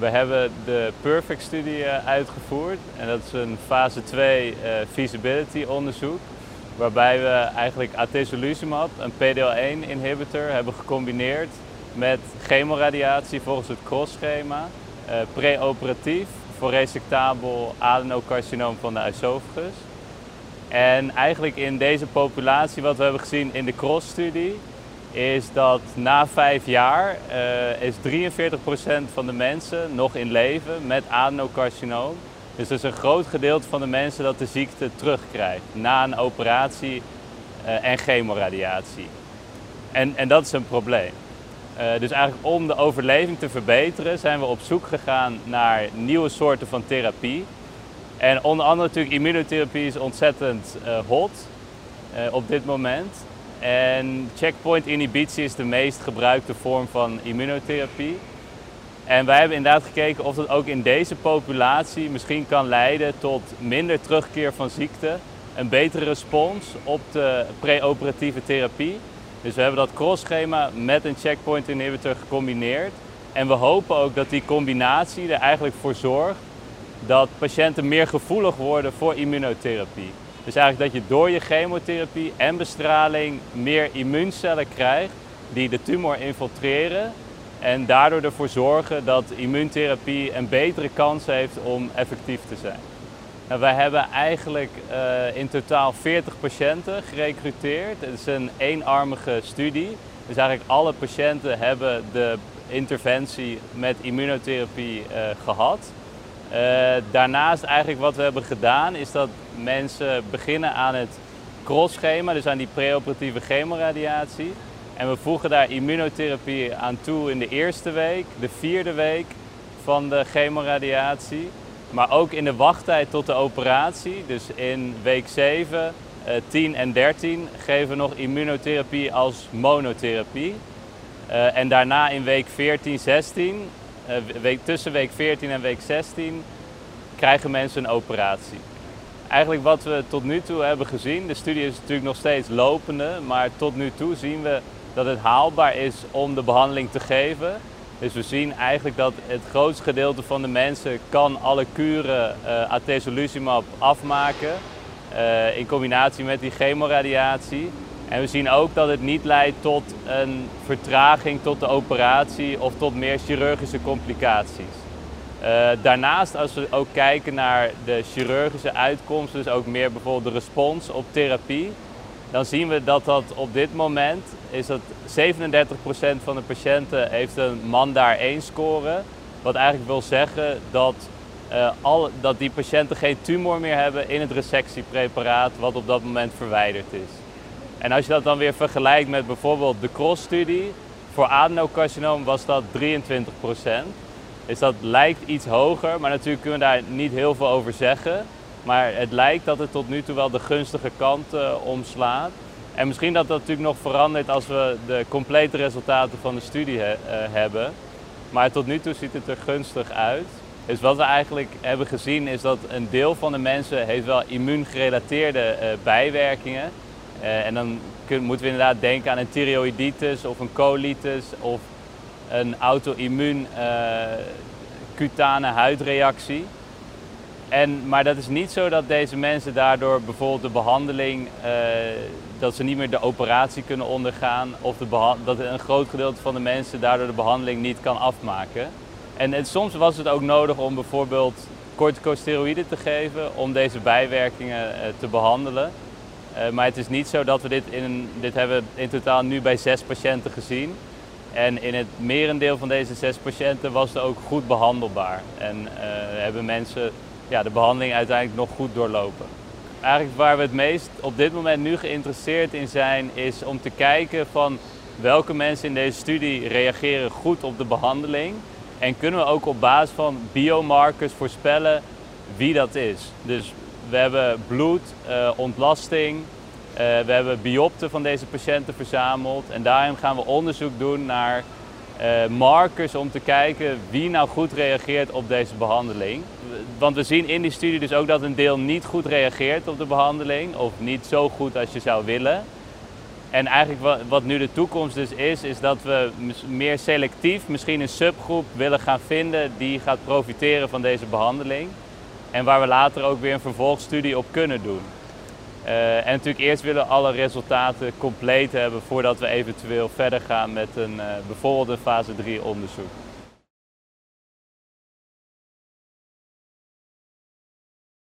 We hebben de Perfect-studie eh, uitgevoerd en dat is een fase 2 feasibility onderzoek. Waarbij we eigenlijk atezolizumab, een PDL1-inhibitor, hebben gecombineerd met chemoradiatie volgens het CROSS-schema. preoperatief voor resectabel adenocarcinoom van de esophagus. En eigenlijk in deze populatie, wat we hebben gezien in de CROSS-studie, is dat na vijf jaar uh, is 43% van de mensen nog in leven met adenocarcinoom. Dus dat is een groot gedeelte van de mensen dat de ziekte terugkrijgt na een operatie uh, en chemoradiatie. En, en dat is een probleem. Uh, dus eigenlijk om de overleving te verbeteren zijn we op zoek gegaan naar nieuwe soorten van therapie. En onder andere natuurlijk immunotherapie is ontzettend hot op dit moment. En checkpoint inhibitie is de meest gebruikte vorm van immunotherapie. En wij hebben inderdaad gekeken of dat ook in deze populatie misschien kan leiden tot minder terugkeer van ziekte, een betere respons op de preoperatieve therapie. Dus we hebben dat cross-schema met een checkpoint inhibitor gecombineerd. En we hopen ook dat die combinatie er eigenlijk voor zorgt dat patiënten meer gevoelig worden voor immunotherapie. Dus eigenlijk dat je door je chemotherapie en bestraling meer immuuncellen krijgt die de tumor infiltreren en daardoor ervoor zorgen dat immuuntherapie een betere kans heeft om effectief te zijn. Nou, wij hebben eigenlijk uh, in totaal 40 patiënten gerecruiteerd. Het is een eenarmige studie. Dus eigenlijk alle patiënten hebben de interventie met immunotherapie uh, gehad. Uh, daarnaast eigenlijk wat we hebben gedaan is dat mensen beginnen aan het cross-schema, dus aan die preoperatieve chemoradiatie. En we voegen daar immunotherapie aan toe in de eerste week, de vierde week van de chemoradiatie. Maar ook in de wachttijd tot de operatie, dus in week 7, 10 en 13, geven we nog immunotherapie als monotherapie. Uh, en daarna in week 14, 16, uh, week, tussen week 14 en week 16, krijgen mensen een operatie. Eigenlijk wat we tot nu toe hebben gezien, de studie is natuurlijk nog steeds lopende, maar tot nu toe zien we dat het haalbaar is om de behandeling te geven. Dus we zien eigenlijk dat het grootste gedeelte van de mensen kan alle kuren uh, atezolizumab afmaken uh, in combinatie met die chemoradiatie. En we zien ook dat het niet leidt tot een vertraging tot de operatie of tot meer chirurgische complicaties. Uh, daarnaast, als we ook kijken naar de chirurgische uitkomsten, dus ook meer bijvoorbeeld de respons op therapie, dan zien we dat dat op dit moment is dat 37% van de patiënten heeft een MANDAR 1 score. Wat eigenlijk wil zeggen dat, uh, al, dat die patiënten geen tumor meer hebben in het resectiepreparaat wat op dat moment verwijderd is. En als je dat dan weer vergelijkt met bijvoorbeeld de CROSS-studie, voor adenocarcinoom was dat 23%. Dus dat lijkt iets hoger, maar natuurlijk kunnen we daar niet heel veel over zeggen. Maar het lijkt dat het tot nu toe wel de gunstige kant uh, omslaat. En misschien dat dat natuurlijk nog verandert als we de complete resultaten van de studie he, uh, hebben. Maar tot nu toe ziet het er gunstig uit. Dus wat we eigenlijk hebben gezien is dat een deel van de mensen heeft wel immuungerelateerde uh, bijwerkingen. En dan moeten we inderdaad denken aan een thyreoiditis of een colitis of een auto-immuun cutane huidreactie. En, maar dat is niet zo dat deze mensen daardoor bijvoorbeeld de behandeling, uh, dat ze niet meer de operatie kunnen ondergaan. Of de dat een groot gedeelte van de mensen daardoor de behandeling niet kan afmaken. En, en soms was het ook nodig om bijvoorbeeld corticosteroïden te geven om deze bijwerkingen te behandelen. Uh, maar het is niet zo dat we dit in, dit hebben in totaal nu bij zes patiënten gezien. En in het merendeel van deze zes patiënten was het ook goed behandelbaar. En hebben mensen ja, de behandeling uiteindelijk nog goed doorlopen. Eigenlijk waar we het meest op dit moment nu geïnteresseerd in zijn, is om te kijken van welke mensen in deze studie reageren goed op de behandeling. En kunnen we ook op basis van biomarkers voorspellen wie dat is. Dus we hebben bloed, ontlasting, uh, we hebben biopten van deze patiënten verzameld. En daarin gaan we onderzoek doen naar uh, markers om te kijken wie nou goed reageert op deze behandeling. Want we zien in die studie dus ook dat een deel niet goed reageert op de behandeling of niet zo goed als je zou willen. En eigenlijk wat, wat nu de toekomst dus is, is dat we meer selectief misschien een subgroep willen gaan vinden die gaat profiteren van deze behandeling. En waar we later ook weer een vervolgstudie op kunnen doen. Uh, en natuurlijk eerst willen alle resultaten compleet hebben voordat we eventueel verder gaan met een, uh, bijvoorbeeld een fase 3 onderzoek.